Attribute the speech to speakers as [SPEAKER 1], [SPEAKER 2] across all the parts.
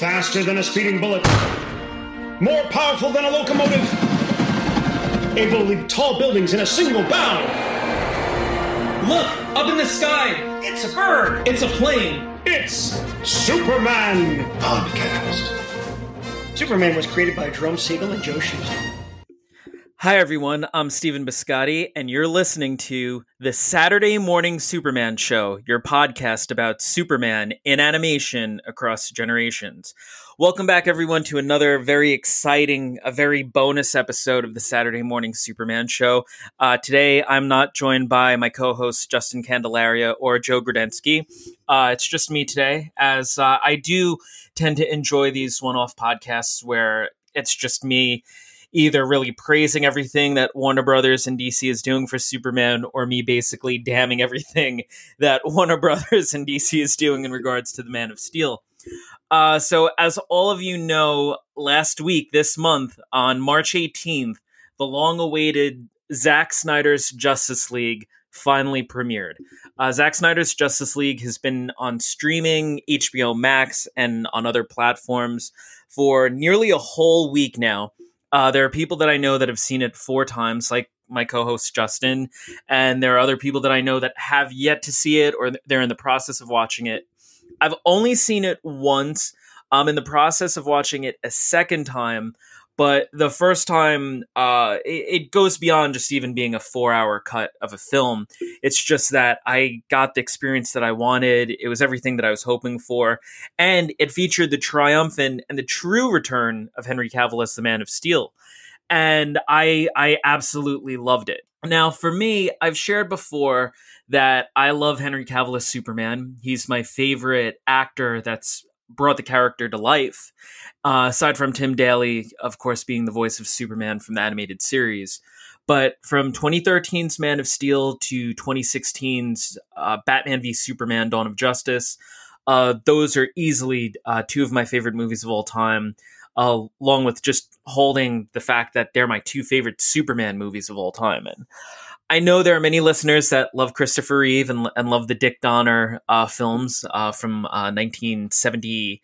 [SPEAKER 1] Faster than a speeding bullet. More powerful than a locomotive. Able to leap tall buildings in a single bound.
[SPEAKER 2] Look, up in the sky! It's a bird! It's a plane!
[SPEAKER 1] It's Superman!
[SPEAKER 3] Podcast.
[SPEAKER 1] Superman was created by Jerome Siegel and Joe Shuster.
[SPEAKER 4] Hi, everyone. I'm Steven Biscotti, and you're listening to the Saturday Morning Superman Show, your podcast about Superman in animation across generations. Welcome back, everyone, to another very exciting, a very bonus episode of the Saturday Morning Superman Show. Uh, today, I'm not joined by my co hosts Justyn Candelaria or Joe Grudensky. Uh, it's just me today, as uh, I do tend to enjoy these one off podcasts where it's just me either really praising everything that Warner Brothers and DC is doing for Superman, or me basically damning everything that Warner Brothers and DC is doing in regards to the Man of Steel. Uh, so, as all of you know, last week, this month, on March 18th, the long awaited Zack Snyder's Justice League finally premiered. Uh, Zack Snyder's Justice League has been on streaming, HBO Max, and on other platforms for nearly a whole week now. Uh, there are people that I know that have seen it four times, like my co-host Justyn, and there are other people that I know that have yet to see it or they're in the process of watching it. I've only seen it once. I'm in the process of watching it a second time, but the first time uh, it, it, goes beyond just even being a four-hour cut of a film. It's just that I got the experience that I wanted. It was everything that I was hoping for, and it featured the triumphant and the true return of Henry Cavill as the Man of Steel, and I I absolutely loved it. Now, for me, I've shared before that I love Henry Cavill as Superman. He's my favorite actor that's brought the character to life. Uh, aside from Tim Daly, of course, being the voice of Superman from the animated series. But from 2013's Man of Steel to 2016's uh, Batman v Superman Dawn of Justice, uh, those are easily uh, two of my favorite movies of all time, along with just holding the fact that they're my two favorite Superman movies of all time. And I know there are many listeners that love Christopher Reeve and, and love the Dick Donner uh, films uh, from uh, 1970.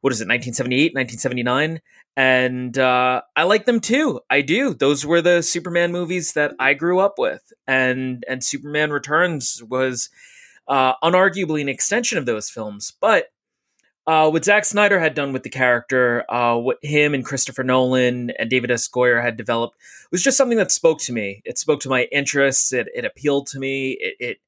[SPEAKER 4] What is it, 1978, 1979? And uh, I like them too. I do. Those were the Superman movies that I grew up with, and and Superman Returns was uh, unarguably an extension of those films. But uh, what Zack Snyder had done with the character, uh, what him and Christopher Nolan and David S. Goyer had developed, was just something that spoke to me. It spoke to my interests. It, it appealed to me. It, it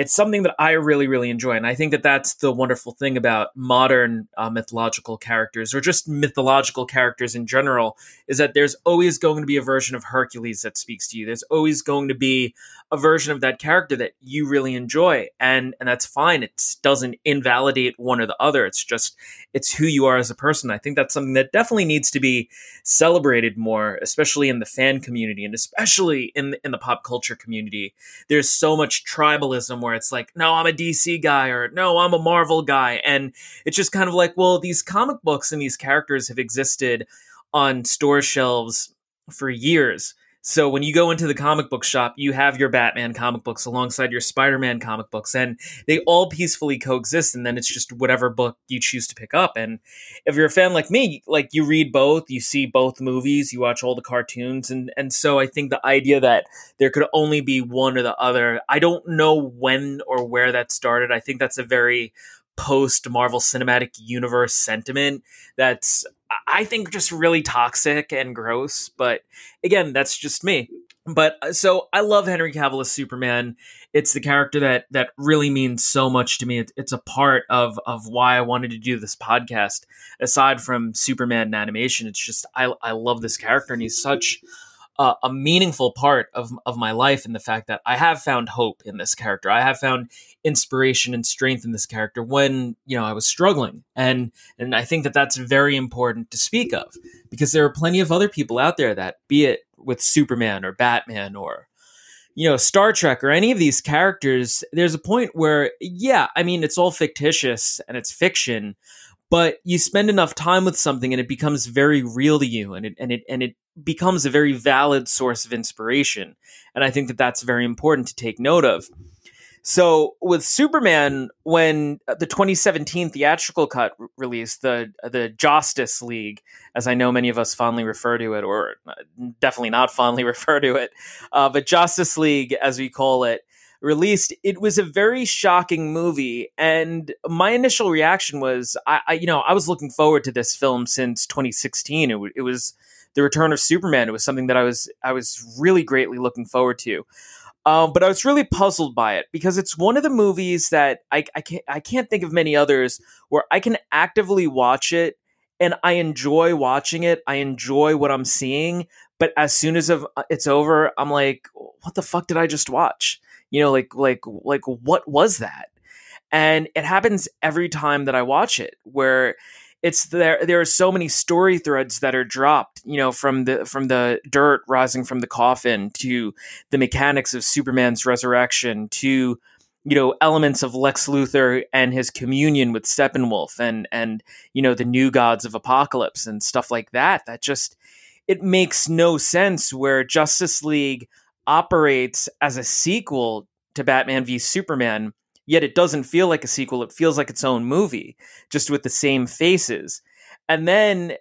[SPEAKER 4] it's something that I really, really enjoy. And I think that that's the wonderful thing about modern uh, mythological characters or just mythological characters in general is that there's always going to be a version of Hercules that speaks to you. There's always going to be a version of that character that you really enjoy. And, and that's fine. It doesn't invalidate one or the other. It's just, it's who you are as a person. I think that's something that definitely needs to be celebrated more, especially in the fan community and especially in, in the pop culture community. There's so much tribalism where it's like, no, I'm a DC guy or no, I'm a Marvel guy. And it's just kind of like, well, these comic books and these characters have existed on store shelves for years. So when you go into the comic book shop, you have your Batman comic books alongside your Spider-Man comic books and they all peacefully coexist and then it's just whatever book you choose to pick up. And if you're a fan like me, like you read both, you see both movies, you watch all the cartoons and and so I think the idea that there could only be one or the other, I don't know when or where that started. I think that's a very post Marvel Cinematic Universe sentiment that's I think just really toxic and gross. But again, that's just me. But uh, so I love Henry Cavill as Superman. It's the character that that really means so much to me. it's a part of of why I wanted to do this podcast. Aside from Superman and animation, it's just I I love this character and he's such uh, a meaningful part of of my life in the fact that I have found hope in this character. I have found inspiration and strength in this character when you know I was struggling, and and I think that that's very important to speak of because there are plenty of other people out there that, be it with Superman or Batman or you know Star Trek or any of these characters, there's a point where yeah, I mean it's all fictitious and it's fiction, but you spend enough time with something and it becomes very real to you and it and it and it becomes a very valid source of inspiration and i think that that's very important to take note of. So with Superman, when the 2017 theatrical cut r- released, the the Justice League, as I know many of us fondly refer to it, or uh, definitely not fondly refer to it, uh, but Justice League, as we call it, released. It was a very shocking movie, and my initial reaction was, I, I you know, I was looking forward to this film since 2016. It, it was the return of Superman. It was something that I was I was really greatly looking forward to. Um, but I was really puzzled by it because it's one of the movies that I, I can't I can't think of many others where I can actively watch it and I enjoy watching it. I enjoy what I'm seeing, but as soon as it's over, I'm like, what the fuck did I just watch? You know, like like like what was that? And it happens every time that I watch it, where it's there there are so many story threads that are dropped you know from the from the dirt rising from the coffin to the mechanics of superman's resurrection to you know elements of lex luthor and his communion with steppenwolf and and you know the new gods of Apokolips and stuff like that that just it makes no sense where justice league operates as a sequel to batman v superman yet it doesn't feel like a sequel. It feels like its own movie, just with the same faces. And then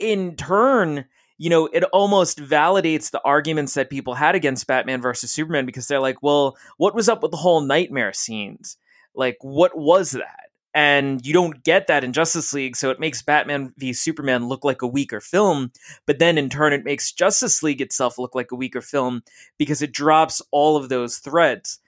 [SPEAKER 4] in turn, you know, it almost validates the arguments that people had against Batman versus Superman because they're like, well, what was up with the whole nightmare scenes? Like, what was that? And you don't get that in Justice League, so it makes Batman v Superman look like a weaker film. But then in turn, it makes Justice League itself look like a weaker film because it drops all of those threads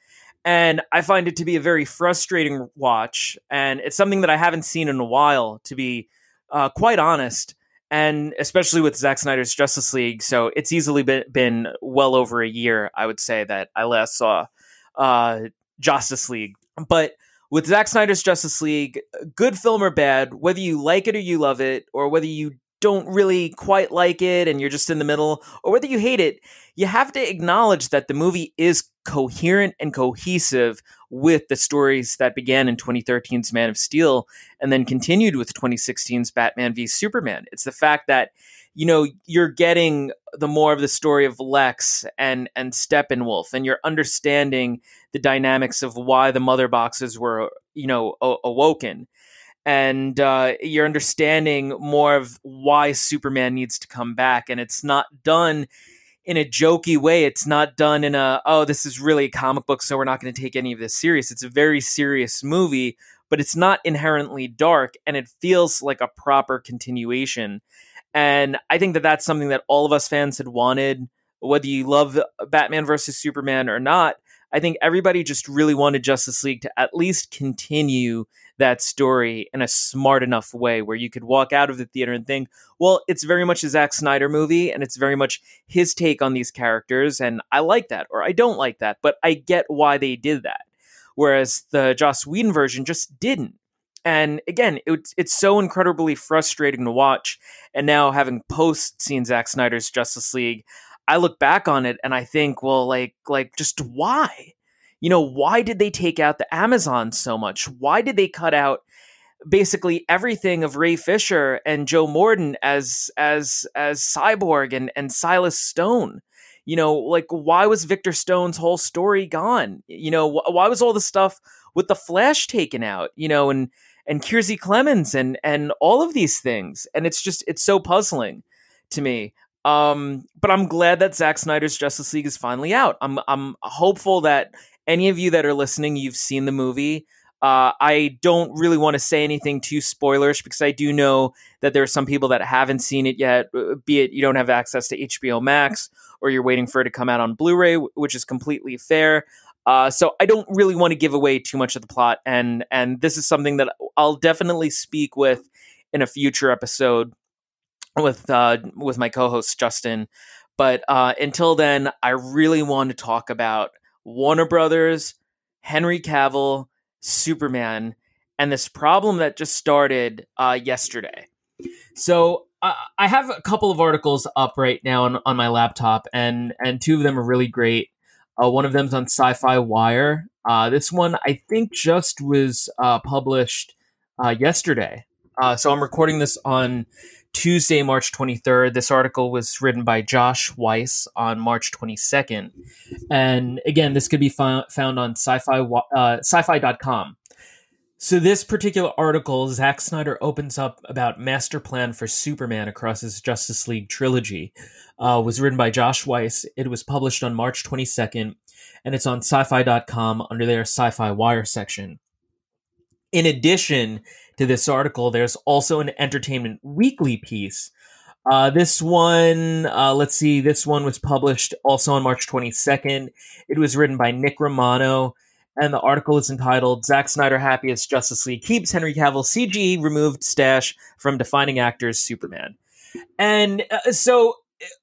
[SPEAKER 4] and I find it to be a very frustrating watch, and it's something that I haven't seen in a while, to be uh, quite honest. And especially with Zack Snyder's Justice League, so it's easily been, been well over a year, I would say, that I last saw uh, Justice League. But with Zack Snyder's Justice League, good film or bad, whether you like it or you love it, or whether you don't really quite like it and you're just in the middle, or whether you hate it, you have to acknowledge that the movie is coherent and cohesive with the stories that began in 2013's Man of Steel and then continued with 2016's Batman v Superman. It's the fact that you know you're getting the more of the story of Lex and and Steppenwolf and you're understanding the dynamics of why the mother boxes were you know a- awoken and uh, you're understanding more of why Superman needs to come back and it's not done in a jokey way. It's not done in a, oh, this is really a comic book, so we're not going to take any of this serious. It's a very serious movie, but it's not inherently dark and it feels like a proper continuation. And I think that that's something that all of us fans had wanted, whether you love uh, Batman versus Superman or not. I think everybody just really wanted Justice League to at least continue that story in a smart enough way where you could walk out of the theater and think, well, it's very much a Zack Snyder movie and it's very much his take on these characters. And I like that or I don't like that, but I get why they did that. Whereas the Joss Whedon version just didn't. And again, it's it's so incredibly frustrating to watch. And now having post seen Zack Snyder's Justice League, I look back on it and I think, well, like, like just why? You know, why did they take out the Amazon so much? Why did they cut out basically everything of Ray Fisher and Joe Morton as as as Cyborg and and Silas Stone? You know, like why was Victor Stone's whole story gone? You know, wh- why was all the stuff with the Flash taken out? You know, and and Kiersey Clemons and and all of these things, and it's just it's so puzzling to me. Um, but I'm glad that Zack Snyder's Justice League is finally out. I'm I'm hopeful that any of you that are listening, you've seen the movie. Uh, I don't really want to say anything too spoilerish because I do know that there are some people that haven't seen it yet. Uh, be it you don't have access to HBO Max or you're waiting for it to come out on Blu-ray, which is completely fair. Uh, so I don't really want to give away too much of the plot, and and this is something that I'll definitely speak with in a future episode with uh, with my co-host Justyn. But uh, until then, I really want to talk about Warner Brothers, Henry Cavill, Superman, and this problem that just started uh, yesterday. So uh, I have a couple of articles up right now on, on my laptop, and and two of them are really great. Uh, one of them's on SYFY Wire. Uh, this one I think just was uh, published uh, yesterday. Uh, so I'm recording this on Tuesday, March 23rd. This article was written by Josh Weiss on March 22nd. And again, this could be found on syfy, uh, syfy.com. So this particular article, Zack Snyder opens up about master plan for Superman across his Justice League trilogy, uh, was written by Josh Weiss. It was published on March 22nd, and it's on syfy.com under their syfy wire section. In addition to this article, there's also an Entertainment Weekly piece. Uh, this one, uh, let's see, this one was published also on March 22nd. It was written by Nick Romano and the article is entitled Zack Snyder Happiest Justice League Keeps Henry Cavill CG Removed Stash from Defining Actors Superman. And uh, so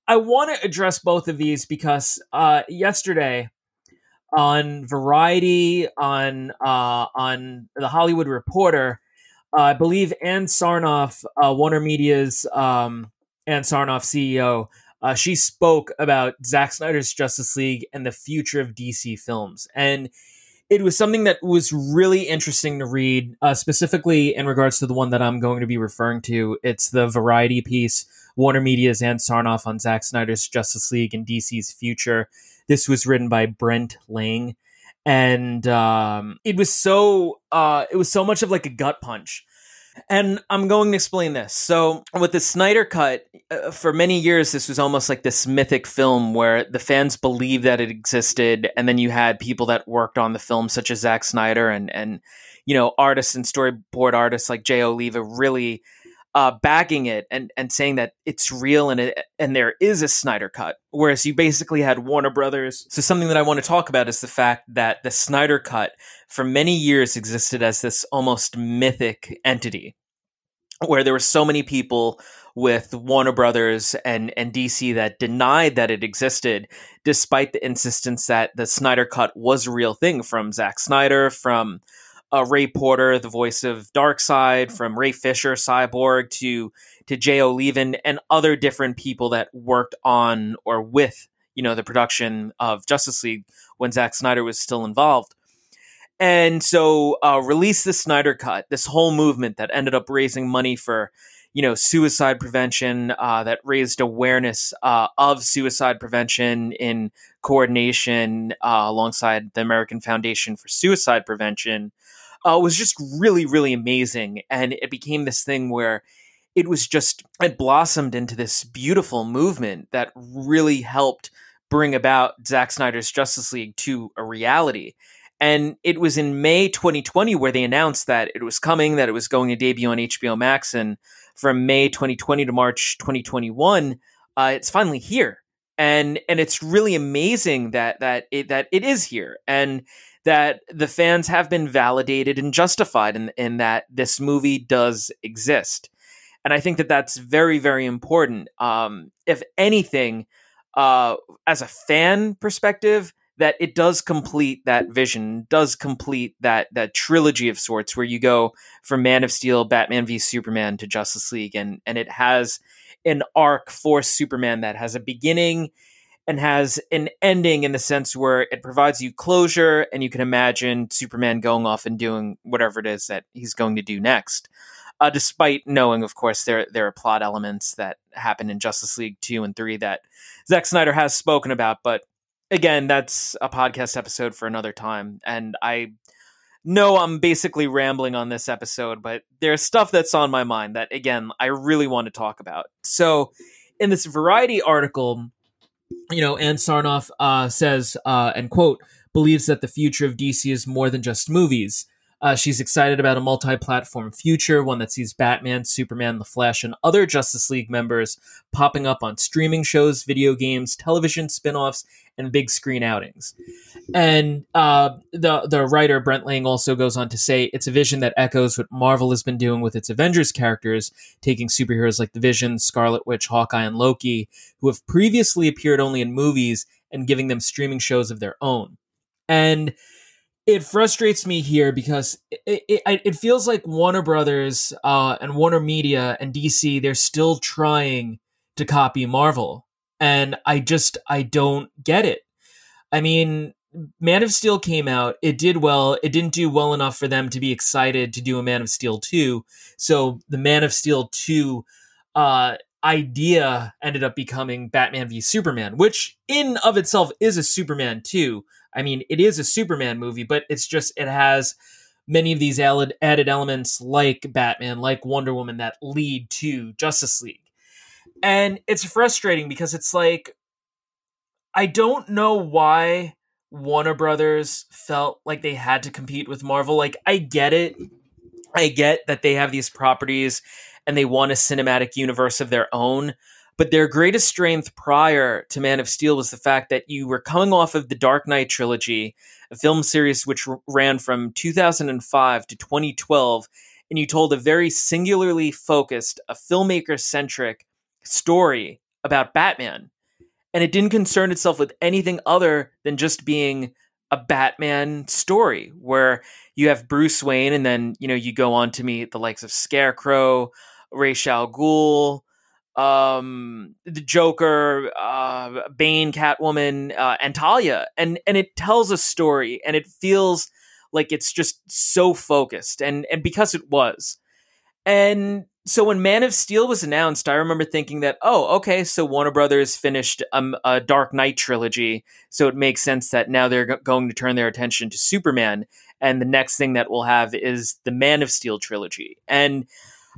[SPEAKER 4] I want to address both of these because uh, yesterday on Variety, on uh, on the Hollywood Reporter, uh, I believe Ann Sarnoff, uh, Warner Media's um, Ann Sarnoff CEO, uh, she spoke about Zack Snyder's Justice League and the future of DC films. And it was something that was really interesting to read, uh, specifically in regards to the one that I'm going to be referring to. It's the Variety piece, Warner Media's Ann Sarnoff on Zack Snyder's Justice League and DC's future. This was written by Brent Lang, and um, it was so uh, it was so much of like a gut punch and I'm going to explain this. So, with the Snyder Cut, uh, for many years, this was almost like this mythic film where the fans believed that it existed, and then you had people that worked on the film, such as Zack Snyder and and you know artists and storyboard artists like Jay Oliva, really uh, backing it and and saying that it's real and it, and there is a Snyder Cut. Whereas you basically had Warner Brothers. So something that I want to talk about is the fact that the Snyder Cut for many years existed as this almost mythic entity where there were so many people with Warner Brothers and, and DC that denied that it existed, despite the insistence that the Snyder Cut was a real thing from Zack Snyder, from uh, Ray Porter, the voice of Darkseid, from Ray Fisher, Cyborg, to to Jay Oliva and other different people that worked on or with you know the production of Justice League when Zack Snyder was still involved. And so, uh, release the Snyder Cut, this whole movement that ended up raising money for, you know, suicide prevention, uh, that raised awareness uh, of suicide prevention in coordination uh, alongside the American Foundation for Suicide Prevention, uh, was just really, really amazing. And it became this thing where it was just, it blossomed into this beautiful movement that really helped bring about Zack Snyder's Justice League to a reality. And it was in May 2020 where they announced that it was coming, that it was going to debut on HBO Max. And from May 2020 to March 2021, uh, it's finally here. And and it's really amazing that that it that it is here and that the fans have been validated and justified in, in that this movie does exist. And I think that that's very, very important. Um, if anything, uh, as a fan perspective, that it does complete that vision, does complete that that trilogy of sorts where you go from Man of Steel, Batman v Superman to Justice League, and and it has an arc for Superman that has a beginning and has an ending in the sense where it provides you closure and you can imagine Superman going off and doing whatever it is that he's going to do next. Uh, despite knowing, of course, there there are plot elements that happen in Justice League two and three that Zack Snyder has spoken about, but again, that's a podcast episode for another time. And I know I'm basically rambling on this episode, but there's stuff that's on my mind that, again, I really want to talk about. So, in this Variety article, you know, Ann Sarnoff uh, says, uh, and quote, believes that the future of DC is more than just movies. Uh, she's excited about a multi platform future, one that sees Batman, Superman, The Flash, and other Justice League members popping up on streaming shows, video games, television spin offs, and big screen outings. And uh, the, the writer, Brent Lang, also goes on to say it's a vision that echoes what Marvel has been doing with its Avengers characters, taking superheroes like the Vision, Scarlet Witch, Hawkeye, and Loki, who have previously appeared only in movies, and giving them streaming shows of their own. And it frustrates me here because it, it, it feels like Warner Brothers uh, and Warner Media and DC they're still trying to copy Marvel, and I just I don't get it. I mean, Man of Steel came out, it did well. It didn't do well enough for them to be excited to do a Man of Steel two. So the Man of Steel two uh, idea ended up becoming Batman v Superman, which in of itself is a Superman too. I mean, it is a Superman movie, but it's just it has many of these added, elements like Batman, like Wonder Woman that lead to Justice League. And it's frustrating because it's like I don't know why Warner Brothers felt like they had to compete with Marvel. Like I get it. I get that they have these properties and they want a cinematic universe of their own. But their greatest strength prior to Man of Steel was the fact that you were coming off of the Dark Knight trilogy, a film series which ran from 2005 to 2012, and you told a very singularly focused, a filmmaker centric story about Batman. And it didn't concern itself with anything other than just being a Batman story where you have Bruce Wayne and then, you know, you go on to meet the likes of Scarecrow, Ra's al Ghul, um, the Joker, uh, Bane, Catwoman, uh, and Talia, and and it tells a story, and it feels like it's just so focused, and and because it was, and so when Man of Steel was announced, I remember thinking that, oh, okay, so Warner Brothers finished um, a Dark Knight trilogy, so it makes sense that now they're g- going to turn their attention to Superman, and the next thing that we'll have is the Man of Steel trilogy, and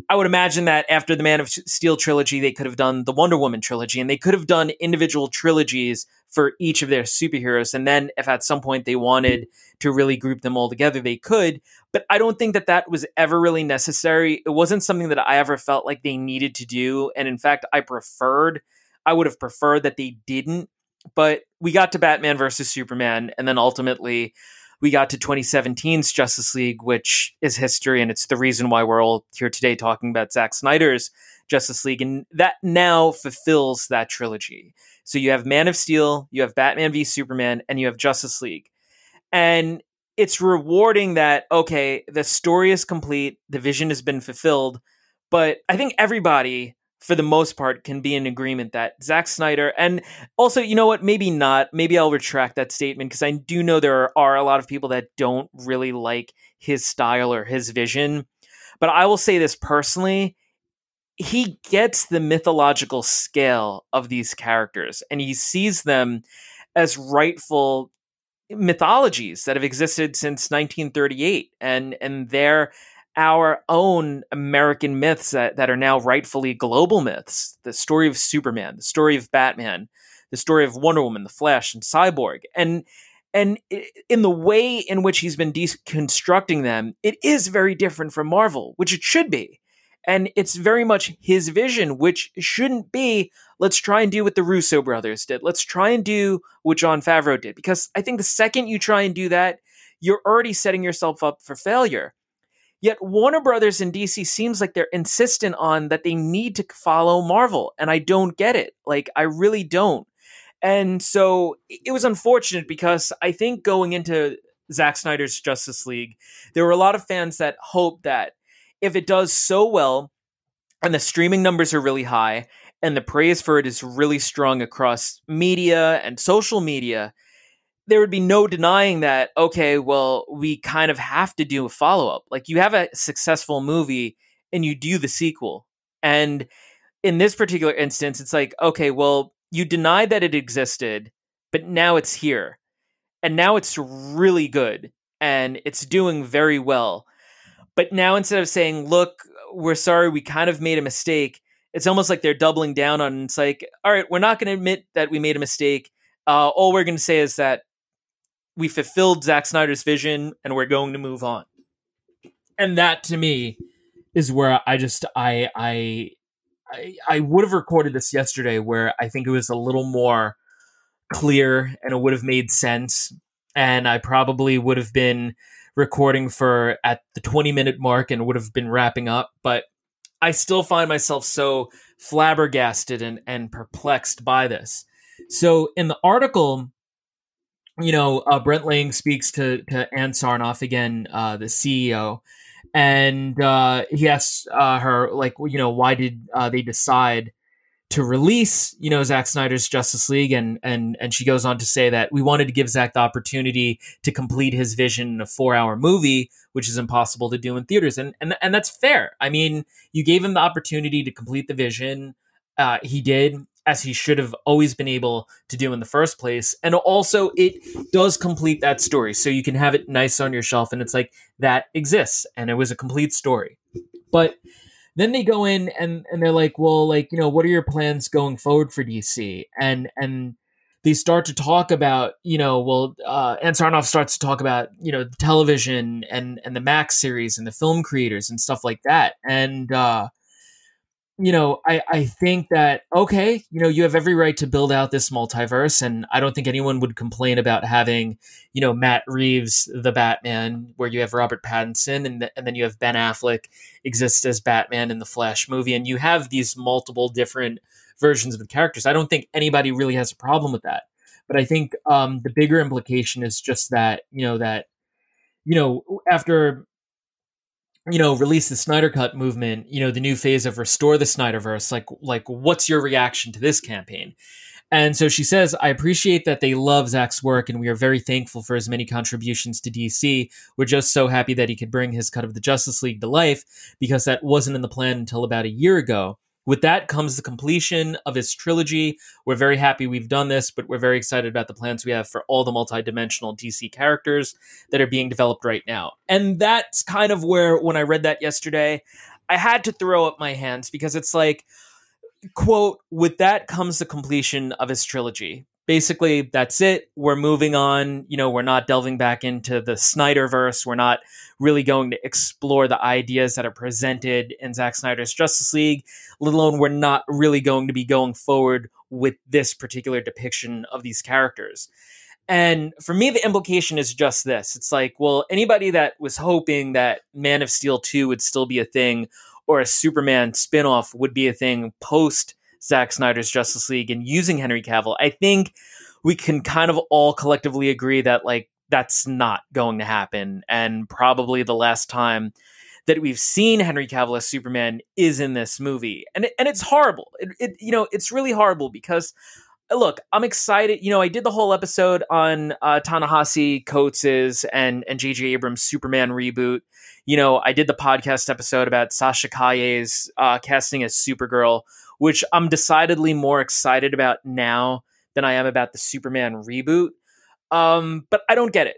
[SPEAKER 4] I would imagine that after the Man of Steel trilogy, they could have done the Wonder Woman trilogy, and they could have done individual trilogies for each of their superheroes. And then, if at some point they wanted to really group them all together, they could. But I don't think that that was ever really necessary. It wasn't something that I ever felt like they needed to do. And in fact, I preferred, I would have preferred that they didn't. But we got to Batman versus Superman, and then ultimately, we got to 2017's Justice League, which is history, and it's the reason why we're all here today talking about Zack Snyder's Justice League, and that now fulfills that trilogy. So you have Man of Steel, you have Batman v Superman, and you have Justice League, and it's rewarding that okay, the story is complete, the vision has been fulfilled, but I think everybody for the most part, can be in agreement that Zack Snyder, and also, you know what, maybe not. Maybe I'll retract that statement because I do know there are a lot of people that don't really like his style or his vision. But I will say this personally he gets the mythological scale of these characters and he sees them as rightful mythologies that have existed since 1938 and and they're our own American myths that, that are now rightfully global myths. The story of Superman, the story of Batman, the story of Wonder Woman, the Flash, and Cyborg. And and in the way in which he's been deconstructing them, it is very different from Marvel, which it should be. And it's very much his vision, which shouldn't be let's try and do what the Russo brothers did. Let's try and do what Jon Favreau did. Because I think the second you try and do that, you're already setting yourself up for failure. Yet Warner Brothers and DC seems like they're insistent on that they need to follow Marvel, and I don't get it. Like I really don't. And so it was unfortunate because I think going into Zack Snyder's Justice League, there were a lot of fans that hoped that if it does so well and the streaming numbers are really high and the praise for it is really strong across media and social media, there would be no denying that okay well we kind of have to do a follow-up. Like you have a successful movie and you do the sequel. And in this particular instance it's like okay well you denied that it existed but now it's here. And now it's really good and it's doing very well. But now instead of saying look we're sorry we kind of made a mistake it's almost like they're doubling down on it's like all right we're not going to admit that we made a mistake. Uh, all we're going to say is that we fulfilled Zack Snyder's vision and we're going to move on. And that to me is where I just I I I, I would have recorded this yesterday where I think it was a little more clear and it would have made sense and I probably would have been recording for at the 20 minute mark and would have been wrapping up but I still find myself so flabbergasted and, and perplexed by this. So in the article you know, uh, Brent Lang speaks to, to Ann Sarnoff again, uh, the CEO, and uh, he asks uh, her, like, you know, why did uh, they decide to release, you know, Zack Snyder's Justice League, and and and she goes on to say that we wanted to give Zack the opportunity to complete his vision in a four-hour movie, which is impossible to do in theaters, and and and that's fair. I mean, you gave him the opportunity to complete the vision. Uh, he did, as he should have always been able to do in the first place, and also it does complete that story, so you can have it nice on your shelf, and it's like that exists, and it was a complete story, but then they go in and and they're like, well, like you know, what are your plans going forward for DC? And and they start to talk about, you know, well, uh, Ann Sarnoff starts to talk about, you know, television and and the Max series and the film creators and stuff like that. And uh, you know, I, I think that, okay, you know, you have every right to build out this multiverse. And I don't think anyone would complain about having, you know, Matt Reeves, the Batman, where you have Robert Pattinson and, the, and then you have Ben Affleck exist as Batman in the Flash movie. And you have these multiple different versions of the characters. I don't think anybody really has a problem with that. But I think um, the bigger implication is just that, you know, that, you know, after you know, release the Snyder Cut movement, you know, the new phase of restore the Snyderverse, like like what's your reaction to this campaign? And so she says, I appreciate that they love Zack's work and we are very thankful for his many contributions to DC. We're just so happy that he could bring his cut of the Justice League to life because that wasn't in the plan until about a year ago. With that comes the completion of his trilogy. We're very happy we've done this, but we're very excited about the plans we have for all the multidimensional DC characters that are being developed right now. And that's kind of where, when I read that yesterday, I had to throw up my hands because it's like, quote, with that comes the completion of his trilogy basically that's it. We're moving on. You know, we're not delving back into the Snyderverse. We're not really going to explore the ideas that are presented in Zack Snyder's Justice League, let alone we're not really going to be going forward with this particular depiction of these characters. And for me, the implication is just this. It's like, well, anybody that was hoping that Man of Steel 2 would still be a thing or a Superman spinoff would be a thing post Zack Snyder's Justice League and using Henry Cavill, I think we can kind of all collectively agree that like that's not going to happen. And probably the last time that we've seen Henry Cavill as Superman is in this movie. And and it's horrible. It, it you know, it's really horrible because look, I'm excited. You know, I did the whole episode on uh, Ta-Nehisi Coates's and and J.J. Abrams' Superman reboot. You know, I did the podcast episode about Sasha Calle's uh, casting as Supergirl, which I'm decidedly more excited about now than I am about the Superman reboot. Um, but I don't get it.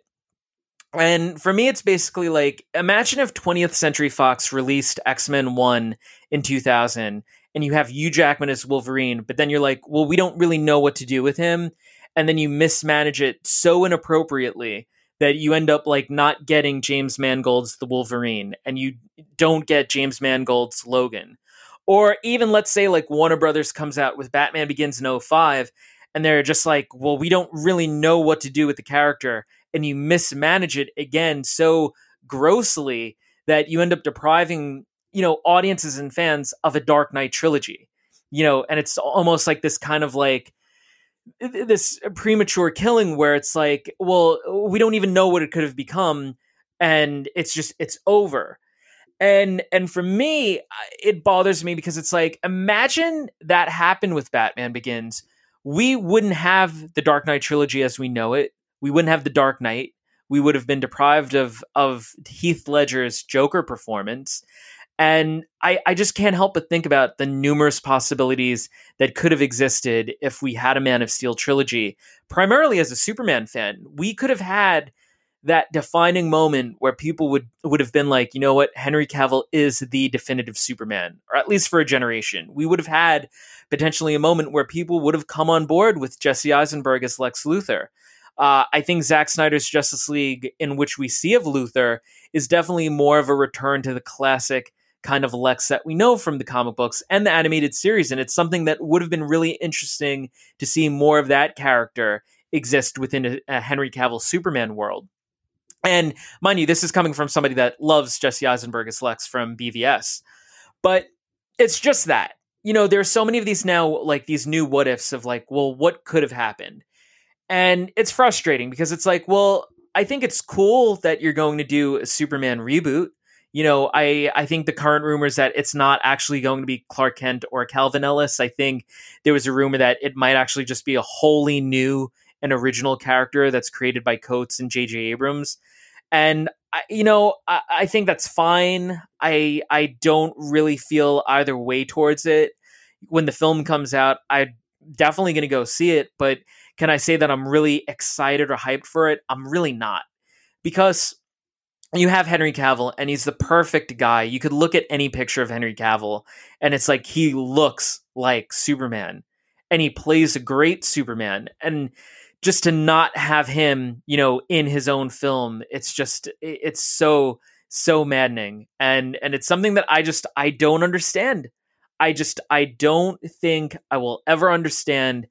[SPEAKER 4] And for me, it's basically like imagine if 20th Century Fox released X Men 1 in 2000 and you have Hugh Jackman as Wolverine, but then you're like, well, we don't really know what to do with him. And then you mismanage it so inappropriately that you end up like not getting James Mangold's The Wolverine and you don't get James Mangold's Logan. Or even let's say like Warner Brothers comes out with Batman Begins in 05 and they're just like, well, we don't really know what to do with the character. And you mismanage it again so grossly that you end up depriving, you know, audiences and fans of a Dark Knight trilogy. You know, and it's almost like this kind of like this premature killing where it's like, well, we don't even know what it could have become and it's just it's over. And and for me it bothers me because it's like imagine that happened with batman begins. We wouldn't have the dark knight trilogy as we know it. We wouldn't have the dark knight. We would have been deprived of of heath ledger's joker performance and I, I just can't help but think about the numerous possibilities that could have existed if we had a Man of Steel trilogy. Primarily as a Superman fan, we could have had that defining moment where people would would have been like, you know what, Henry Cavill is the definitive Superman, or at least for a generation. We would have had potentially a moment where people would have come on board with Jesse Eisenberg as Lex Luthor. Uh, I think Zack Snyder's Justice League, in which we see of Luthor, is definitely more of a return to the classic kind of Lex that we know from the comic books and the animated series. And it's something that would have been really interesting to see more of that character exist within a, a Henry Cavill Superman world. And mind you, this is coming from somebody that loves Jesse Eisenberg as Lex from BVS. But it's just that. You know, there's so many of these now, like these new what ifs of like, well, what could have happened? And it's frustrating because it's like, well, I think it's cool that you're going to do a Superman reboot. You know, I I think the current rumors that it's not actually going to be Clark Kent or Calvin Ellis. I think there was a rumor that it might actually just be a wholly new and original character that's created by Coates and J.J. Abrams. And I, you know, I, I think that's fine. I I don't really feel either way towards it. When the film comes out, I'm definitely going to go see it. But can I say that I'm really excited or hyped for it? I'm really not because you have Henry Cavill and he's the perfect guy. You could look at any picture of Henry Cavill and it's like he looks like Superman and he plays a great Superman and just to not have him, you know, in his own film, it's just it's so so maddening and and it's something that I just I don't understand. I just I don't think I will ever understand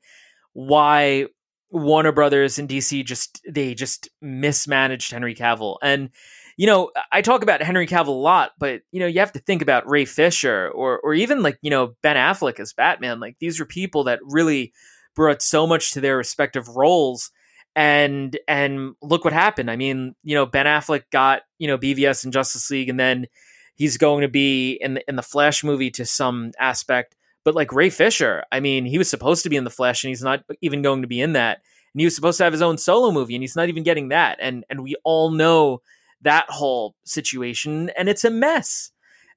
[SPEAKER 4] why Warner Brothers and DC just they just mismanaged Henry Cavill and you know, I talk about Henry Cavill a lot, but you know, you have to think about Ray Fisher or or even like, you know, Ben Affleck as Batman. Like these are people that really brought so much to their respective roles and and look what happened. I mean, you know, Ben Affleck got, you know, BVS and Justice League and then he's going to be in the, in the Flash movie to some aspect. But like Ray Fisher, I mean, he was supposed to be in the Flash and he's not even going to be in that. And he was supposed to have his own solo movie and he's not even getting that. And and we all know that whole situation, and it's a mess.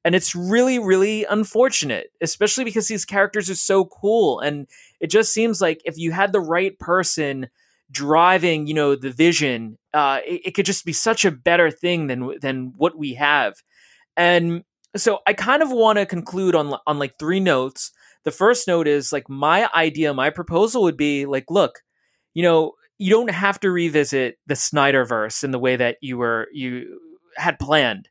[SPEAKER 4] And it's really, really unfortunate, especially because these characters are so cool. And it just seems like if you had the right person driving, you know, the vision, uh, it, it could just be such a better thing than than what we have. And so I kind of want to conclude on on like three notes. The first note is like my idea, my proposal would be like, look, you know, you don't have to revisit the Snyderverse in the way that you were you had planned.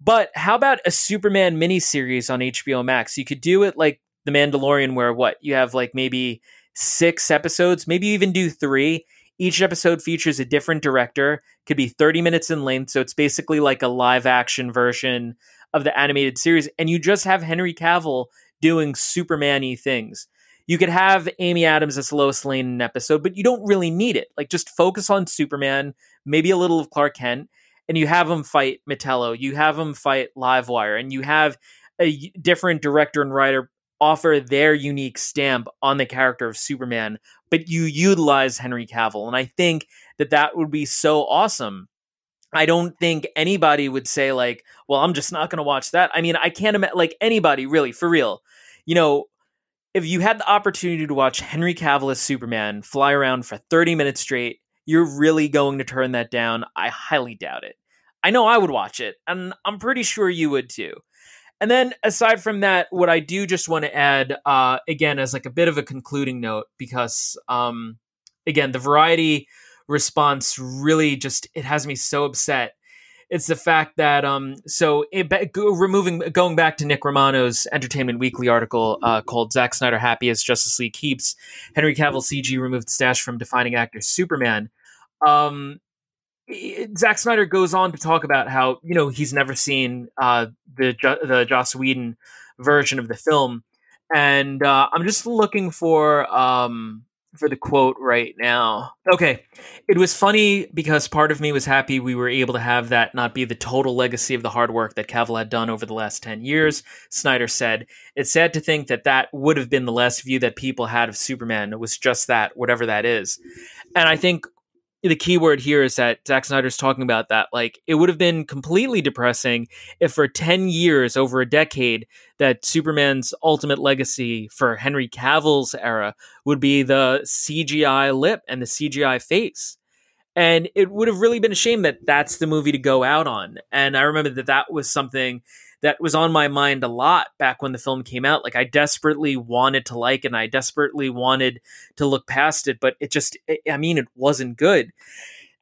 [SPEAKER 4] But how about a Superman miniseries on HBO Max? You could do it like The Mandalorian, where what you have like maybe six episodes, maybe even do three. Each episode features a different director, could be 30 minutes in length. So it's basically like a live action version of the animated series. And you just have Henry Cavill doing Superman y things you could have Amy Adams as Lois Lane in an episode, but you don't really need it. Like just focus on Superman, maybe a little of Clark Kent, and you have him fight Metallo, you have him fight Livewire, and you have a different director and writer offer their unique stamp on the character of Superman, but you utilize Henry Cavill, and I think that that would be so awesome. I don't think anybody would say like, "Well, I'm just not going to watch that." I mean, I can't imagine like anybody really for real. You know, if you had the opportunity to watch Henry Cavill as Superman fly around for 30 minutes straight, you're really going to turn that down? I highly doubt it. I know I would watch it, and I'm pretty sure you would too. And then aside from that, what I do just want to add, uh, again, as like a bit of a concluding note, because um, again, the variety response really just it has me so upset it's the fact that um so it, removing going back to Nick Romano's Entertainment Weekly article uh, called "Zack Snyder Happy as Justice League Keeps," Henry Cavill CG removed stash from defining actor Superman. Um, Zack Snyder goes on to talk about how you know he's never seen uh, the the Joss Whedon version of the film, and uh, I'm just looking for um, for the quote right now. Okay. It was funny because part of me was happy we were able to have that not be the total legacy of the hard work that Cavill had done over the last 10 years. Snyder said, It's sad to think that that would have been the last view that people had of Superman. It was just that, whatever that is. And I think the key word here is that Zack Snyder's talking about that. Like, it would have been completely depressing if for 10 years, over a decade, that Superman's ultimate legacy for Henry Cavill's era would be the CGI lip and the CGI face. And it would have really been a shame that that's the movie to go out on. And I remember that that was something that was on my mind a lot back when the film came out. Like I desperately wanted to like and I desperately wanted to look past it, but it just, I mean, it wasn't good.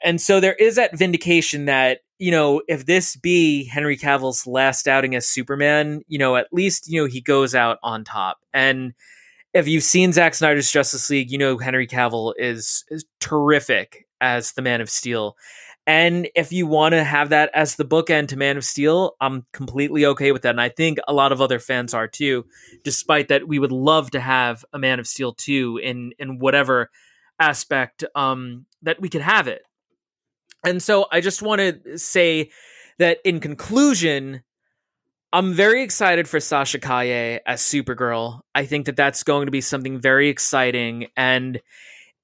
[SPEAKER 4] And so there is that vindication that, you know, if this be Henry Cavill's last outing as Superman, you know, at least, you know, he goes out on top. And if you've seen Zack Snyder's Justice League, you know Henry Cavill is, is terrific as the Man of Steel. And if you want to have that as the bookend to Man of Steel, I'm completely okay with that. And I think a lot of other fans are too, despite that we would love to have a Man of Steel 2 in in whatever aspect um, that we could have it. And so I just want to say that in conclusion, I'm very excited for Sasha Calle as Supergirl. I think that that's going to be something very exciting. And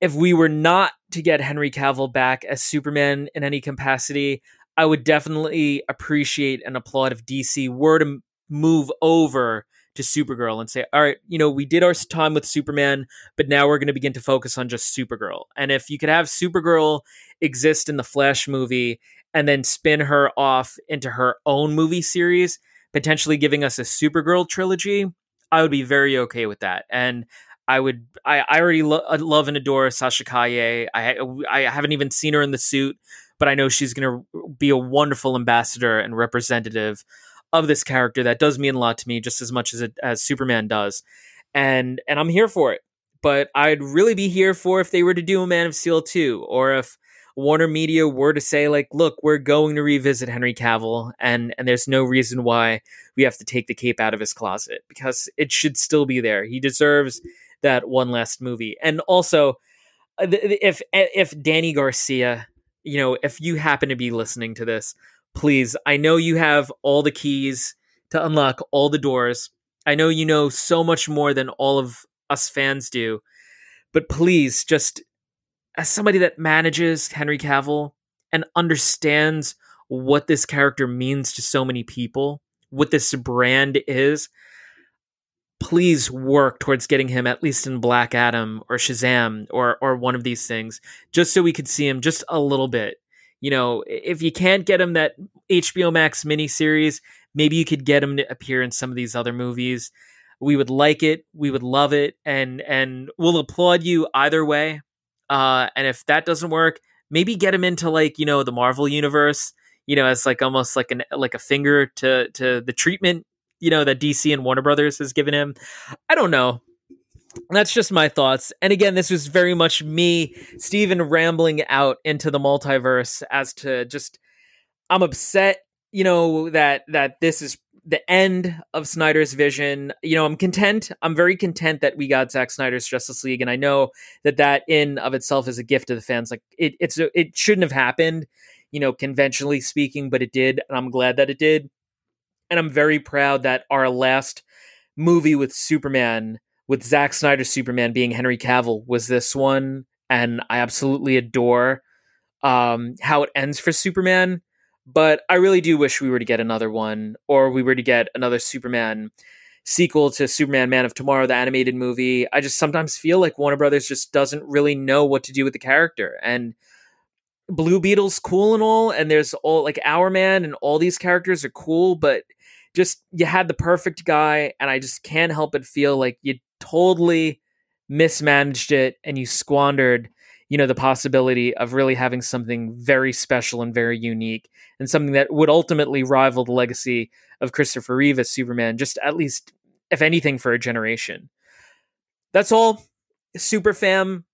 [SPEAKER 4] if we were not to get Henry Cavill back as Superman in any capacity, I would definitely appreciate and applaud if DC were to move over to Supergirl and say, all right, you know, we did our time with Superman, but now we're going to begin to focus on just Supergirl. And if you could have Supergirl exist in the Flash movie and then spin her off into her own movie series, potentially giving us a Supergirl trilogy, I would be very okay with that. And I would, I, I already lo- uh, love and adore Sasha Calle. I, I haven't even seen her in the suit, but I know she's going to be a wonderful ambassador and representative of this character that does mean a lot to me just as much as it, as Superman does. And and I'm here for it. But I'd really be here for if they were to do a Man of Steel 2 or if Warner Media were to say like, look, we're going to revisit Henry Cavill and and there's no reason why we have to take the cape out of his closet because it should still be there. He deserves that one last movie. And also uh, if if Dany Garcia you know, if you happen to be listening to this, please, I know you have all the keys to unlock all the doors. I know you know so much more than all of us fans do. But please, just as somebody that manages Henry Cavill and understands what this character means to so many people, what this brand is, please work towards getting him at least in Black Adam or Shazam or or one of these things, just so we could see him just a little bit. You know, if you can't get him that HBO Max miniseries, maybe you could get him to appear in some of these other movies. We would like it, we would love it, and and we'll applaud you either way. Uh, and if that doesn't work, maybe get him into like you know the Marvel universe. You know, as like almost like an like a finger to to the treatment you know that DC and Warner Brothers has given him. I don't know. That's just my thoughts. And again, this was very much me, Steven, rambling out into the multiverse as to just I'm upset, you know, that that this is the end of Snyder's vision. You know, I'm content. I'm very content that we got Zack Snyder's Justice League, and I know that that in of itself is a gift to the fans. Like it, it's it shouldn't have happened, you know, conventionally speaking, but it did, and I'm glad that it did and I'm very proud that our last movie with Superman, with Zack Snyder's Superman being Henry Cavill, was this one, and I absolutely adore um, how it ends for Superman. But I really do wish we were to get another one, or we were to get another Superman sequel to Superman Man of Tomorrow, the animated movie. I just sometimes feel like Warner Brothers just doesn't really know what to do with the character. And Blue Beetle's cool and all, and there's all like Hourman and all these characters are cool, but just you had the perfect guy, and I just can't help but feel like you totally mismanaged it and you squandered you know the possibility of really having something very special and very unique and something that would ultimately rival the legacy of Christopher Reeve as Superman just at least if anything for a generation. That's all. Super fam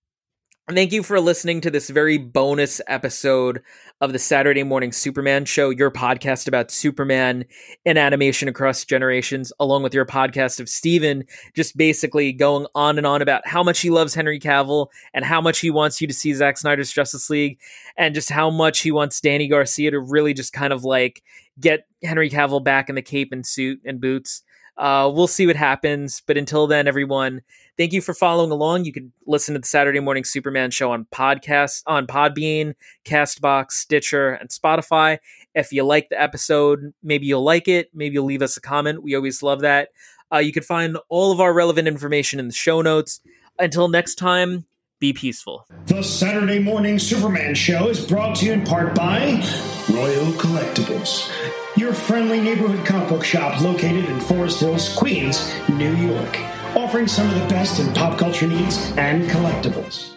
[SPEAKER 4] Thank you for listening to this very bonus episode of the Saturday Morning Superman Show, your podcast about Superman and animation across generations, along with your podcast of Steven just basically going on and on about how much he loves Henry Cavill and how much he wants you to see Zack Snyder's Justice League and just how much he wants Dany Garcia to really just kind of like get Henry Cavill back in the cape and suit and boots. Uh, we'll see what happens. But until then, everyone, thank you for following along. You can listen to the Saturday Morning Superman show on podcast on Podbean, Castbox, Stitcher, and Spotify. If you like the episode, maybe you'll like it. Maybe you'll leave us a comment. We always love that. Uh, you can find all of our relevant information in the show notes. Until next time, be peaceful.
[SPEAKER 1] The Saturday Morning Superman Show is brought to you in part by Royal Collectibles your friendly neighborhood comic book shop located in Forest Hills, Queens, New York, offering some of the best in pop culture needs and collectibles.